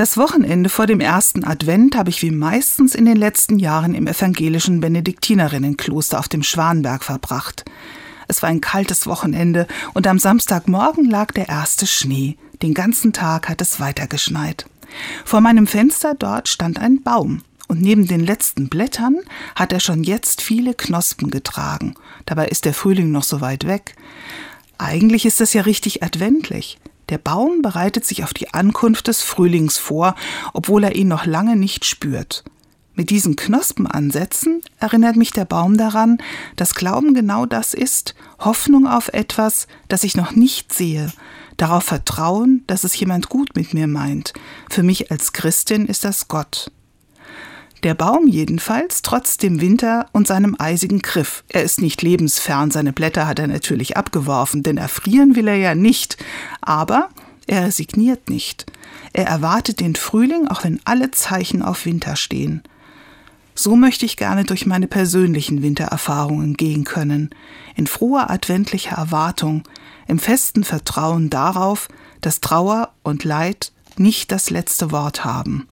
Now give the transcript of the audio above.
Das Wochenende vor dem ersten Advent habe ich wie meistens in den letzten Jahren im evangelischen Benediktinerinnenkloster auf dem Schwanberg verbracht. Es war ein kaltes Wochenende und am Samstagmorgen lag der erste Schnee. Den ganzen Tag hat es weitergeschneit. Vor meinem Fenster dort stand ein Baum und neben den letzten Blättern hat er schon jetzt viele Knospen getragen. Dabei ist der Frühling noch so weit weg. Eigentlich ist es ja richtig adventlich. Der Baum bereitet sich auf die Ankunft des Frühlings vor, obwohl er ihn noch lange nicht spürt. Mit diesen Knospenansätzen erinnert mich der Baum daran, dass Glauben genau das ist, Hoffnung auf etwas, das ich noch nicht sehe, darauf vertrauen, dass es jemand gut mit mir meint. Für mich als Christin ist das Gott. Der Baum jedenfalls, trotz dem Winter und seinem eisigen Griff. Er ist nicht lebensfern, seine Blätter hat er natürlich abgeworfen, denn erfrieren will er ja nicht. Aber er resigniert nicht. Er erwartet den Frühling, auch wenn alle Zeichen auf Winter stehen. So möchte ich gerne durch meine persönlichen Wintererfahrungen gehen können, in froher adventlicher Erwartung, im festen Vertrauen darauf, dass Trauer und Leid nicht das letzte Wort haben.